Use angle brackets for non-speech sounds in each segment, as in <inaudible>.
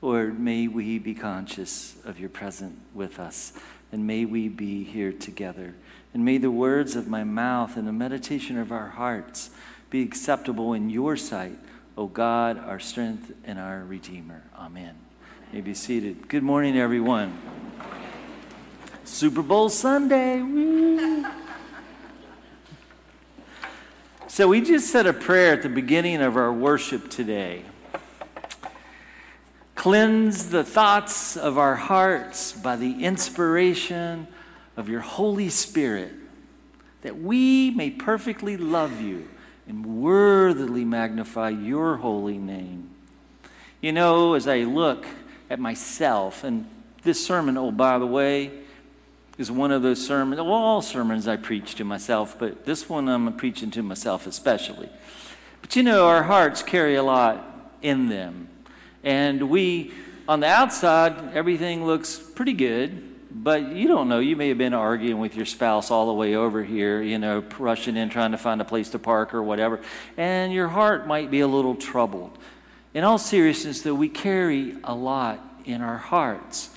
Lord, may we be conscious of your presence with us, and may we be here together. And may the words of my mouth and the meditation of our hearts be acceptable in your sight, O God, our strength and our Redeemer. Amen. You may be seated. Good morning, everyone. Super Bowl Sunday. Woo. <laughs> So, we just said a prayer at the beginning of our worship today. Cleanse the thoughts of our hearts by the inspiration of your Holy Spirit, that we may perfectly love you and worthily magnify your holy name. You know, as I look at myself, and this sermon, oh, by the way, is one of those sermons, well, all sermons I preach to myself, but this one I'm preaching to myself especially. But you know, our hearts carry a lot in them. And we, on the outside, everything looks pretty good, but you don't know. You may have been arguing with your spouse all the way over here, you know, rushing in trying to find a place to park or whatever, and your heart might be a little troubled. In all seriousness, though, we carry a lot in our hearts.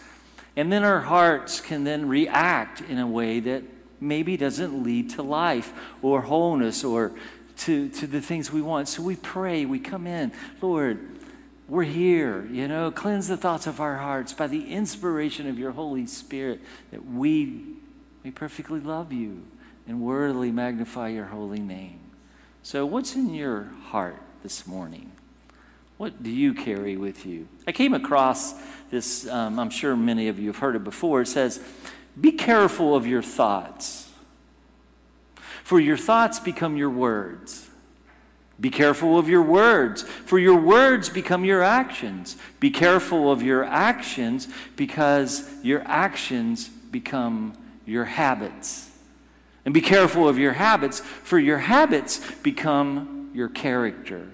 And then our hearts can then react in a way that maybe doesn't lead to life or wholeness or to, to the things we want. So we pray, we come in, Lord, we're here, you know, cleanse the thoughts of our hearts by the inspiration of your Holy Spirit that we may perfectly love you and worthily magnify your holy name. So, what's in your heart this morning? What do you carry with you? I came across this, um, I'm sure many of you have heard it before. It says, Be careful of your thoughts, for your thoughts become your words. Be careful of your words, for your words become your actions. Be careful of your actions because your actions become your habits. And be careful of your habits, for your habits become your character.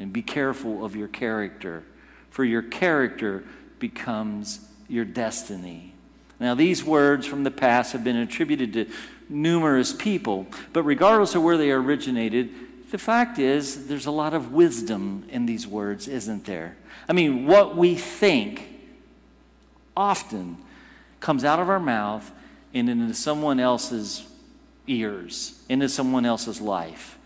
And be careful of your character, for your character becomes your destiny. Now, these words from the past have been attributed to numerous people, but regardless of where they originated, the fact is, there's a lot of wisdom in these words, isn't there? I mean, what we think often comes out of our mouth and into someone else's ears, into someone else's life.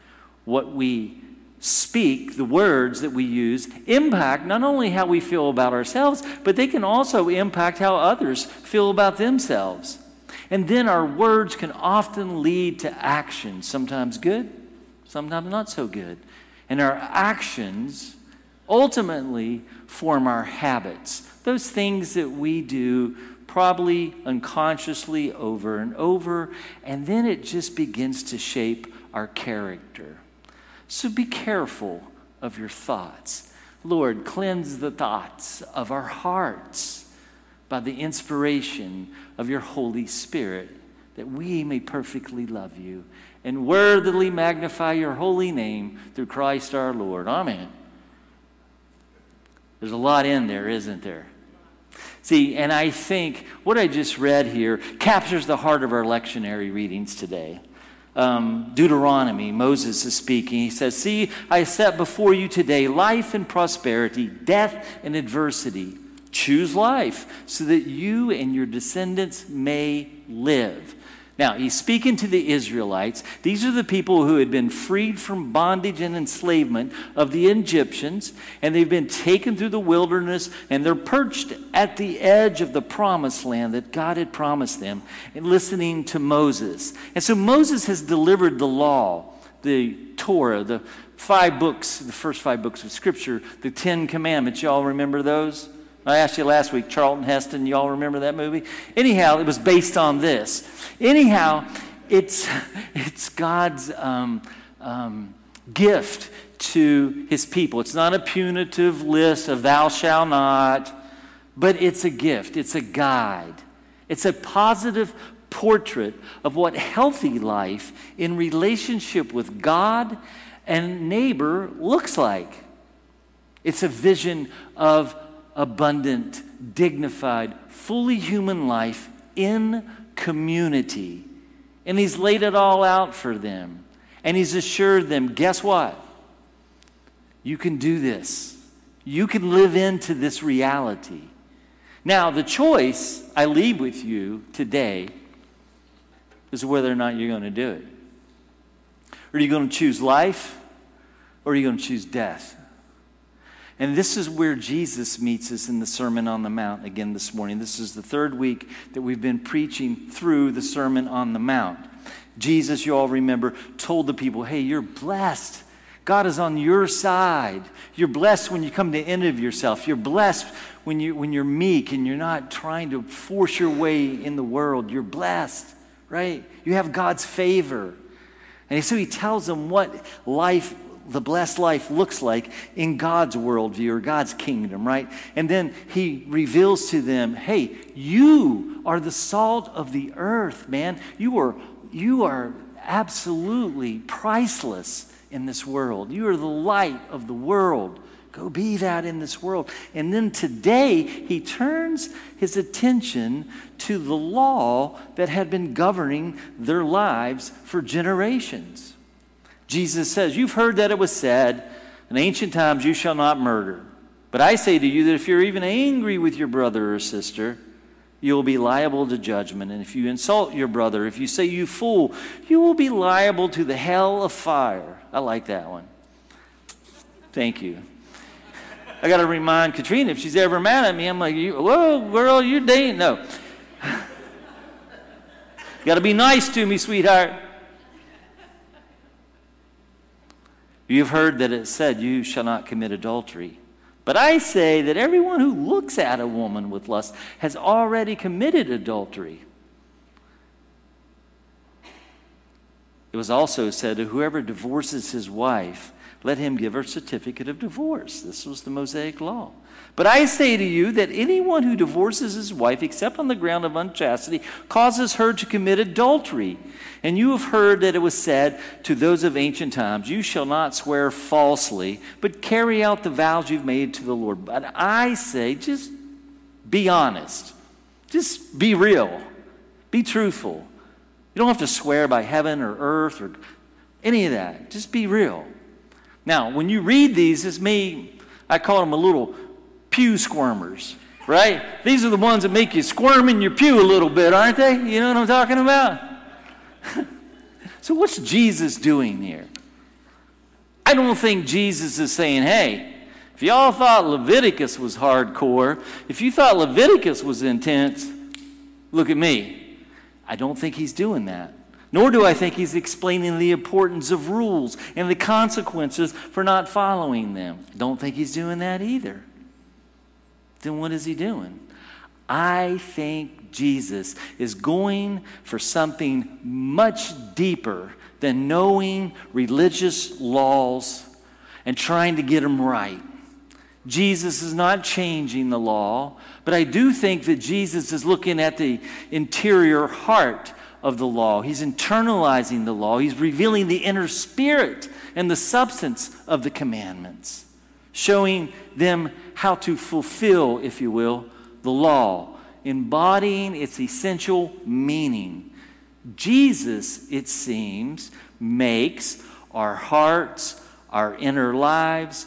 What we speak, the words that we use, impact not only how we feel about ourselves, but they can also impact how others feel about themselves. And then our words can often lead to action, sometimes good, sometimes not so good. And our actions ultimately form our habits, those things that we do probably unconsciously over and over, and then it just begins to shape our character. So be careful of your thoughts. Lord, cleanse the thoughts of our hearts by the inspiration of your Holy Spirit, that we may perfectly love you and worthily magnify your holy name through Christ our Lord. Amen. There's a lot in there, isn't there? See, and I think what I just read here captures the heart of our lectionary readings today. Um, Deuteronomy, Moses is speaking. He says, See, I set before you today life and prosperity, death and adversity. Choose life so that you and your descendants may live. Now, he's speaking to the Israelites. These are the people who had been freed from bondage and enslavement of the Egyptians, and they've been taken through the wilderness, and they're perched at the edge of the promised land that God had promised them, and listening to Moses. And so Moses has delivered the law, the Torah, the five books, the first five books of Scripture, the Ten Commandments. Y'all remember those? I asked you last week, Charlton Heston, y'all remember that movie? Anyhow, it was based on this. Anyhow, it's, <laughs> it's God's um, um, gift to his people. It's not a punitive list of thou shalt not, but it's a gift, it's a guide, it's a positive portrait of what healthy life in relationship with God and neighbor looks like. It's a vision of abundant, dignified, fully human life in community. And he's laid it all out for them. And he's assured them guess what? You can do this. You can live into this reality. Now, the choice I leave with you today is whether or not you're going to do it. Are you going to choose life or are you going to choose death? And this is where Jesus meets us in the Sermon on the Mount again this morning. This is the third week that we've been preaching through the Sermon on the Mount. Jesus, you all remember, told the people, hey, you're blessed. God is on your side. You're blessed when you come to the end of yourself. You're blessed when, you, when you're meek and you're not trying to force your way in the world. You're blessed, right? You have God's favor. And so he tells them what life the blessed life looks like in God's worldview or God's kingdom, right? And then he reveals to them, hey, you are the salt of the earth, man. You are, you are absolutely priceless in this world. You are the light of the world. Go be that in this world. And then today, he turns his attention to the law that had been governing their lives for generations. Jesus says, You've heard that it was said, in ancient times, you shall not murder. But I say to you that if you're even angry with your brother or sister, you will be liable to judgment. And if you insult your brother, if you say, You fool, you will be liable to the hell of fire. I like that one. Thank you. I got to remind Katrina if she's ever mad at me, I'm like, Whoa, girl, you're dating. No. you got to be nice to me, sweetheart. You've heard that it said, You shall not commit adultery. But I say that everyone who looks at a woman with lust has already committed adultery. It was also said that whoever divorces his wife, let him give her certificate of divorce. This was the Mosaic law. But I say to you that anyone who divorces his wife, except on the ground of unchastity, causes her to commit adultery. And you have heard that it was said to those of ancient times, You shall not swear falsely, but carry out the vows you've made to the Lord. But I say, just be honest, just be real, be truthful. You don't have to swear by heaven or earth or any of that. Just be real. Now, when you read these, it's me, I call them a little pew squirmers, right? These are the ones that make you squirm in your pew a little bit, aren't they? You know what I'm talking about? <laughs> so, what's Jesus doing here? I don't think Jesus is saying, hey, if y'all thought Leviticus was hardcore, if you thought Leviticus was intense, look at me. I don't think he's doing that. Nor do I think he's explaining the importance of rules and the consequences for not following them. Don't think he's doing that either then what is he doing? I think Jesus is going for something much deeper than knowing religious laws and trying to get them right. Jesus is not changing the law, but I do think that Jesus is looking at the interior heart of the law. He's internalizing the law, he's revealing the inner spirit and the substance of the commandments, showing them how to fulfill, if you will, the law, embodying its essential meaning. Jesus, it seems, makes our hearts, our inner lives,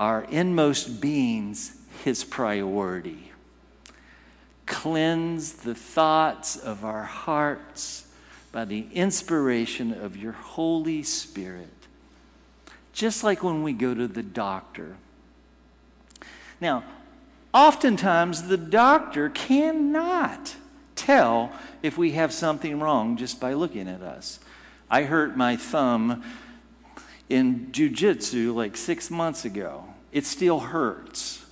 our inmost beings his priority. Cleanse the thoughts of our hearts by the inspiration of your Holy Spirit. Just like when we go to the doctor now, oftentimes the doctor cannot tell if we have something wrong just by looking at us. I hurt my thumb in jujitsu like six months ago. It still hurts.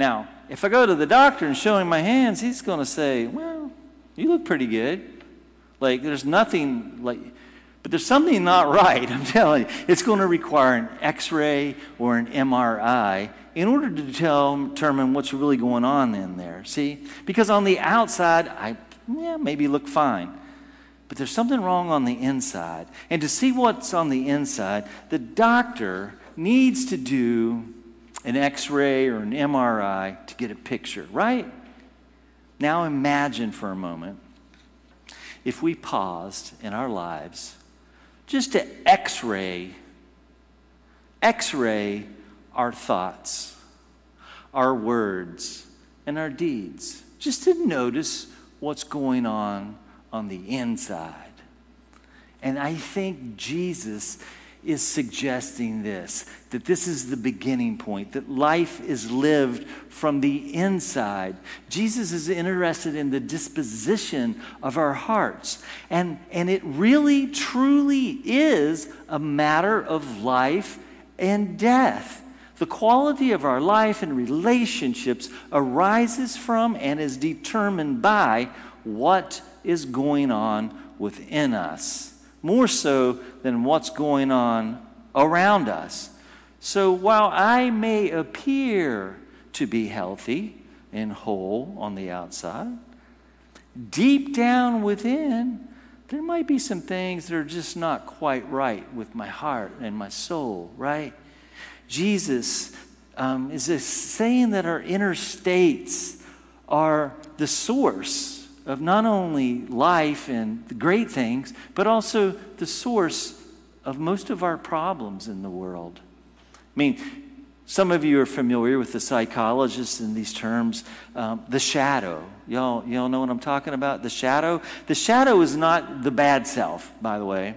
Now, if I go to the doctor and show him my hands, he's going to say, Well, you look pretty good. Like, there's nothing like, But there's something not <laughs> right, I'm telling you. It's going to require an x ray or an MRI in order to tell, determine what's really going on in there. See? Because on the outside, I yeah, maybe look fine. But there's something wrong on the inside. And to see what's on the inside, the doctor needs to do an x ray or an MRI to get a picture, right? Now imagine for a moment if we paused in our lives just to x ray, x ray our thoughts, our words, and our deeds, just to notice what's going on on the inside. And I think Jesus is suggesting this that this is the beginning point, that life is lived from the inside. Jesus is interested in the disposition of our hearts. And, and it really, truly is a matter of life and death. The quality of our life and relationships arises from and is determined by what is going on within us, more so than what's going on around us. So while I may appear to be healthy and whole on the outside, deep down within, there might be some things that are just not quite right with my heart and my soul, right? Jesus um, is saying that our inner states are the source of not only life and the great things, but also the source of most of our problems in the world. I mean, some of you are familiar with the psychologists in these terms. Um, the shadow. Y'all, y'all know what I'm talking about? The shadow. The shadow is not the bad self, by the way.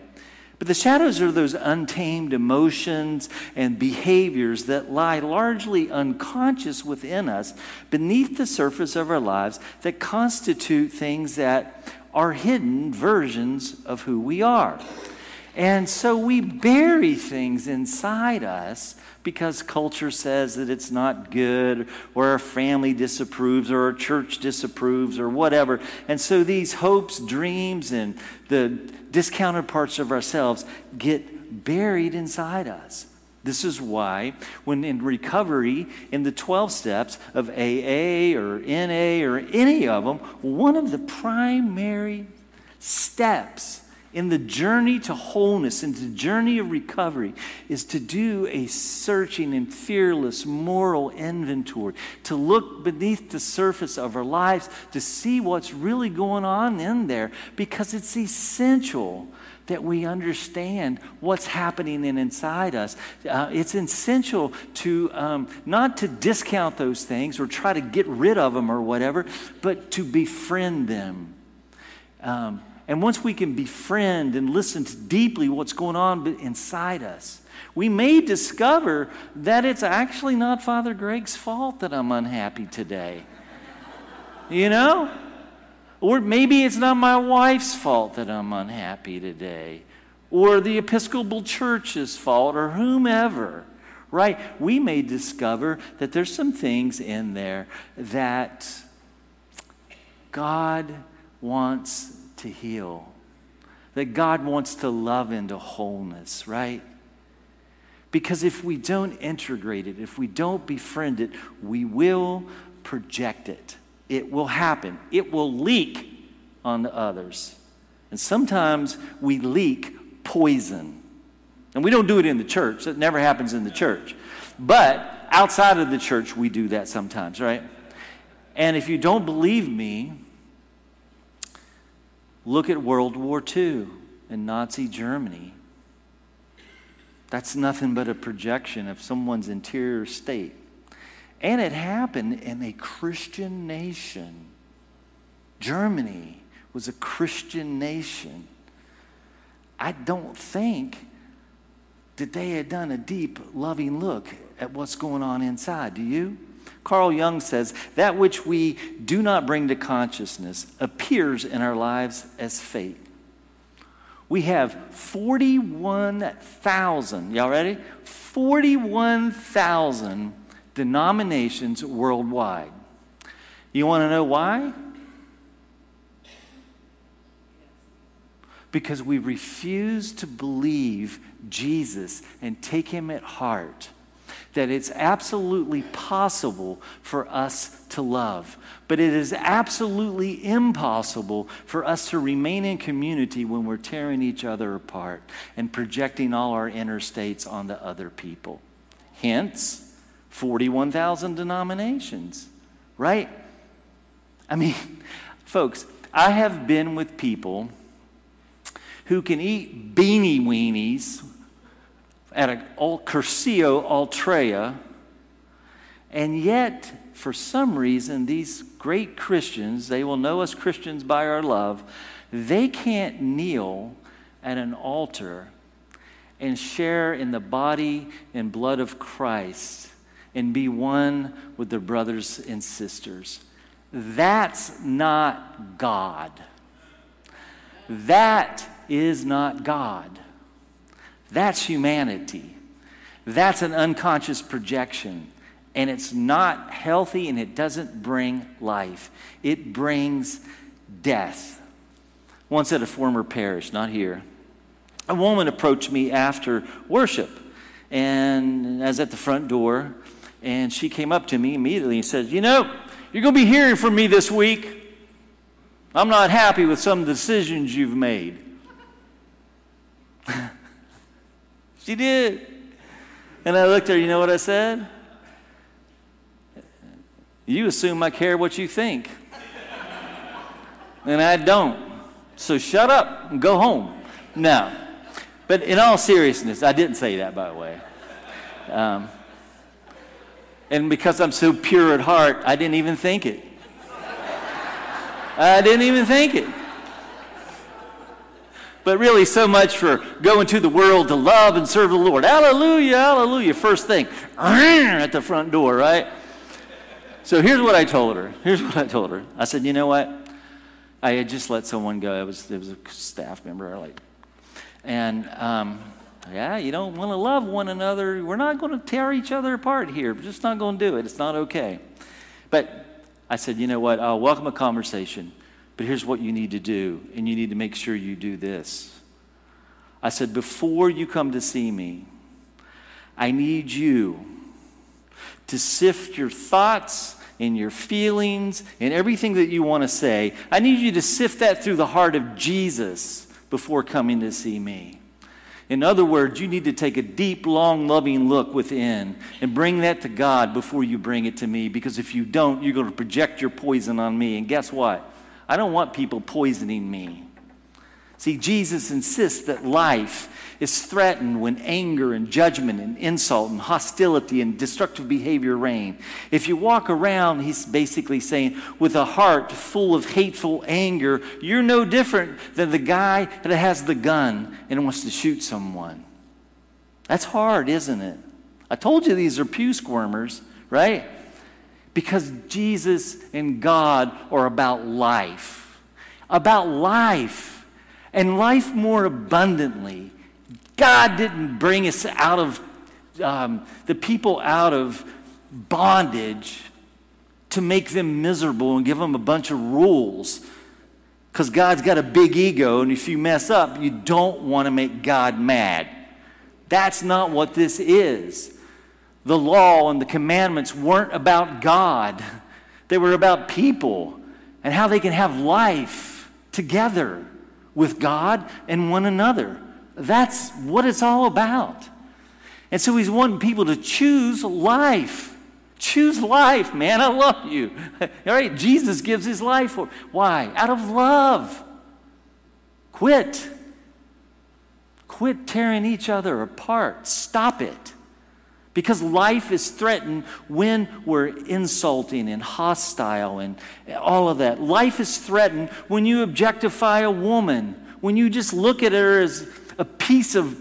But the shadows are those untamed emotions and behaviors that lie largely unconscious within us beneath the surface of our lives that constitute things that are hidden versions of who we are. And so we bury things inside us because culture says that it's not good, or our family disapproves, or our church disapproves, or whatever. And so these hopes, dreams, and the discounted parts of ourselves get buried inside us. This is why, when in recovery, in the 12 steps of AA or NA or any of them, one of the primary steps in the journey to wholeness, in the journey of recovery, is to do a searching and fearless moral inventory, to look beneath the surface of our lives, to see what's really going on in there, because it's essential that we understand what's happening in inside us. Uh, it's essential to um, not to discount those things or try to get rid of them or whatever, but to befriend them. Um, and once we can befriend and listen to deeply what's going on inside us, we may discover that it's actually not Father Greg's fault that I'm unhappy today. <laughs> You know? Or maybe it's not my wife's fault that I'm unhappy today. Or the Episcopal Church's fault, or whomever, right? We may discover that there's some things in there that God wants to heal, that God wants to love into wholeness, right? Because if we don't integrate it, if we don't befriend it, we will project it. It will happen. It will leak on the others. And sometimes we leak poison. And we don't do it in the church. that never happens in the church. But outside of the church, we do that sometimes, right? And if you don't believe me, Look at World War II in Nazi Germany. That's nothing but a projection of someone's interior state. And it happened in a Christian nation. Germany was a Christian nation. I don't think that they had done a deep, loving look at what's going on inside. Do you? Carl Jung says, That which we do not bring to consciousness appears in our lives as fate. We have 41,000, y'all ready? 41,000 denominations worldwide. You want to know why? because we refuse to believe Jesus and take him at heart that it's absolutely possible for us to love. But it is absolutely impossible for us to remain in community when we're tearing each other apart and projecting all our inner states onto other people. Hence, 41,000 denominations, right? I mean, <laughs> folks, I have been with people who can eat beanie weenies at a Cursillo Ultreya, and yet, for some reason, these great Christians, they will know us Christians by our love, they can't kneel at an altar and share in the body and blood of Christ and be one with their brothers and sisters. That's not God. That is not God. That's humanity. That's an unconscious projection. And it's not healthy and it doesn't bring life, it brings death. Once at a former parish, not here, a woman approached me after worship and I was at the front door and she came up to me immediately and said, You know, you're going to be hearing from me this week. I'm not happy with some decisions you've made. <laughs> She did. And I looked at her, you know what I said? You assume I care what you think. and I don't. So shut up and go home. Now, But in all seriousness, I didn't say that, by the way. Um, and because I'm so pure at heart, I didn't even think it. I didn't even think it but really so much for going to the world to love and serve the Lord. Hallelujah, hallelujah. First thing, at the front door, right? So here's what I told her. Here's what I told her. I said, you know what? I had just let someone go. It was, it was a staff member. Like, and um, yeah, you don't want to love one another. We're not going to tear each other apart here. We're just not going to do it. It's not okay. But I said, you know what? I'll welcome a conversation. But here's what you need to do, and you need to make sure you do this. I said, Before you come to see me, I need you to sift your thoughts and your feelings and everything that you want to say. I need you to sift that through the heart of Jesus before coming to see me. In other words, you need to take a deep, long, loving look within and bring that to God before you bring it to me. Because if you don't, you're going to project your poison on me. And guess what? I don't want people poisoning me. See, Jesus insists that life is threatened when anger and judgment and insult and hostility and destructive behavior reign. If you walk around, he's basically saying, with a heart full of hateful anger, you're no different than the guy that has the gun and wants to shoot someone. That's hard, isn't it? I told you these are pew squirmers, right? Because Jesus and God are about life. About life. And life more abundantly. God didn't bring us out of, um, the people out of bondage to make them miserable and give them a bunch of rules. Because God's got a big ego, and if you mess up, you don't want to make God mad. That's not what this is the law and the commandments weren't about God, they were about people and how they can have life together with God and one another. That's what it's all about. And so he's wanting people to choose life. Choose life, man. I love you. <laughs> All right, Jesus gives his life for. Why? Out of love. Quit. Quit tearing each other apart. Stop it. Because life is threatened when we're insulting and hostile and all of that. Life is threatened when you objectify a woman, when you just look at her as a piece of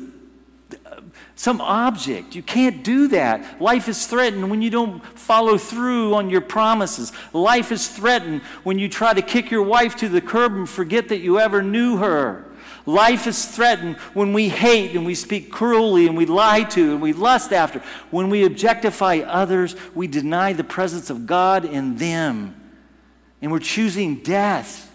uh, some object. You can't do that. Life is threatened when you don't follow through on your promises. Life is threatened when you try to kick your wife to the curb and forget that you ever knew her. Life is threatened when we hate and we speak cruelly and we lie to and we lust after. When we objectify others, we deny the presence of God in them. And we're choosing death.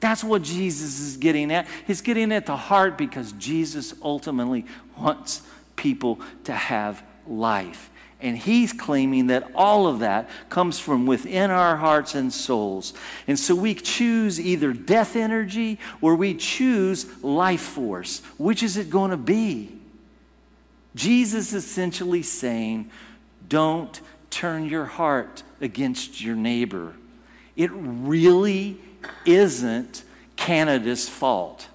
That's what Jesus is getting at. He's getting at the heart because Jesus ultimately wants people to have life. And he's claiming that all of that comes from within our hearts and souls. And so we choose either death energy or we choose life force. Which is it going to be? Jesus is essentially saying, don't turn your heart against your neighbor. It really isn't Canada's fault.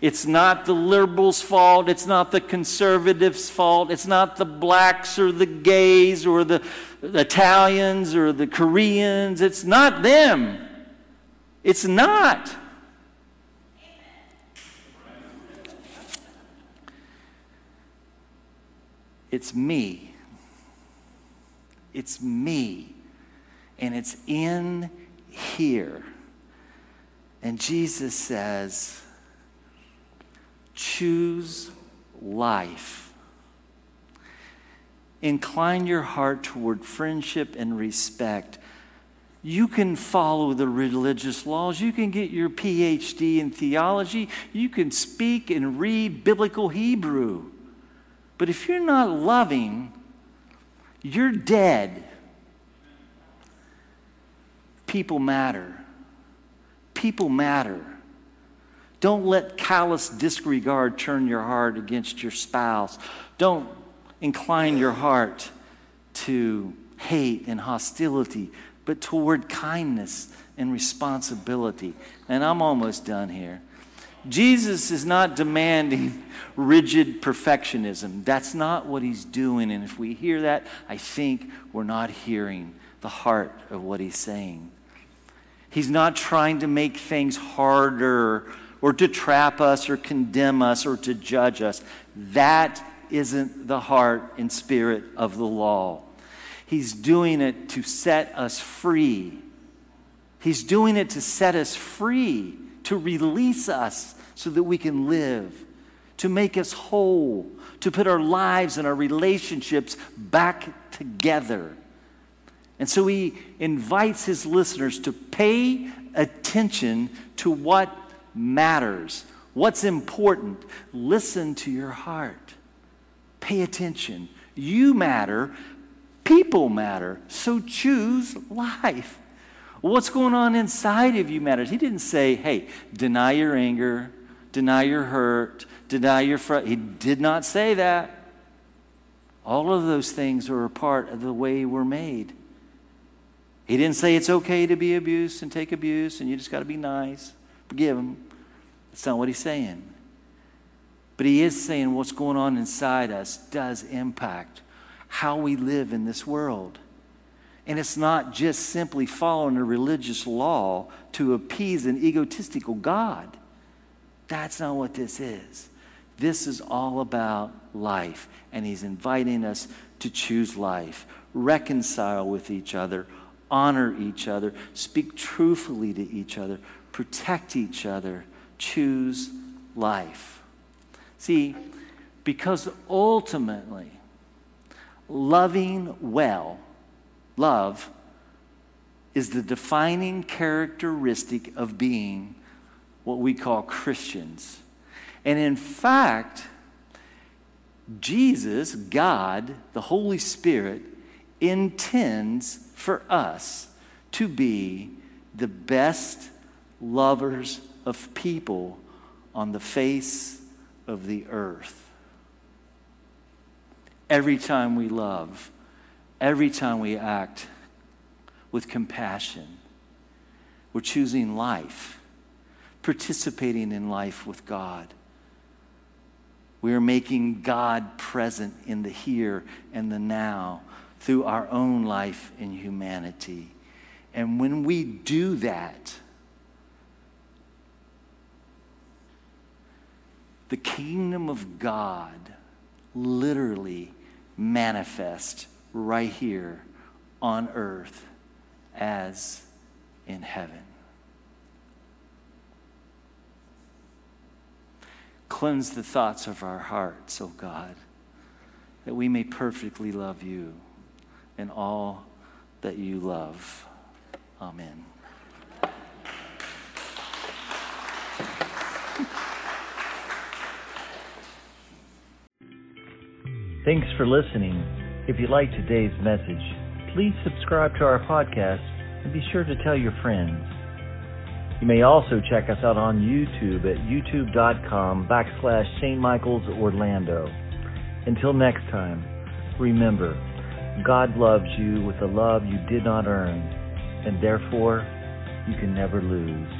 It's not the liberals' fault. It's not the conservatives' fault. It's not the blacks or the gays or the, Italians or the Koreans. It's not them. It's not. It's me. It's me. And it's in here. And Jesus says, choose life. Incline your heart toward friendship and respect. You can follow the religious laws. You can get your PhD in theology. You can speak and read biblical Hebrew. But if you're not loving, you're dead. People matter. People matter. Don't let callous disregard turn your heart against your spouse. Don't incline your heart to hate and hostility, but toward kindness and responsibility. And I'm almost done here. Jesus is not demanding rigid perfectionism. That's not what he's doing. And if we hear that, I think we're not hearing the heart of what he's saying. He's not trying to make things harder or to trap us or condemn us or to judge us. That isn't the heart and spirit of the law. He's doing it to set us free. He's doing it to set us free, to release us so that we can live, to make us whole, to put our lives and our relationships back together. And so he invites his listeners to pay attention to what matters, what's important. Listen to your heart. Pay attention. You matter, people matter, so choose life. What's going on inside of you matters. He didn't say, hey, deny your anger, deny your hurt, deny your. He did not say that. All of those things are a part of the way we're made. He didn't say it's okay to be abused and take abuse and you just got to be nice. Forgive them. That's not what he's saying. But he is saying what's going on inside us does impact how we live in this world. And it's not just simply following a religious law to appease an egotistical God. That's not what this is. This is all about life. And he's inviting us to choose life, reconcile with each other, honor each other, speak truthfully to each other, protect each other, choose life. See, because ultimately, loving well, love, is the defining characteristic of being what we call Christians. And in fact, Jesus, God, the Holy Spirit, intends for us to be the best lovers of people on the face of the earth. Every time we love, every time we act with compassion, we're choosing life, participating in life with God. We are making God present in the here and the now through our own life in humanity. And when we do that, the kingdom of God literally manifests right here on earth as in heaven. Cleanse the thoughts of our hearts, O oh God, that we may perfectly love you and all that you love. Amen. Thanks for listening. If you like today's message, please subscribe to our podcast and be sure to tell your friends. You may also check us out on YouTube at youtube.com backslash St. Michael's Orlando. Until next time, remember, God loves you with a love you did not earn, and therefore you can never lose.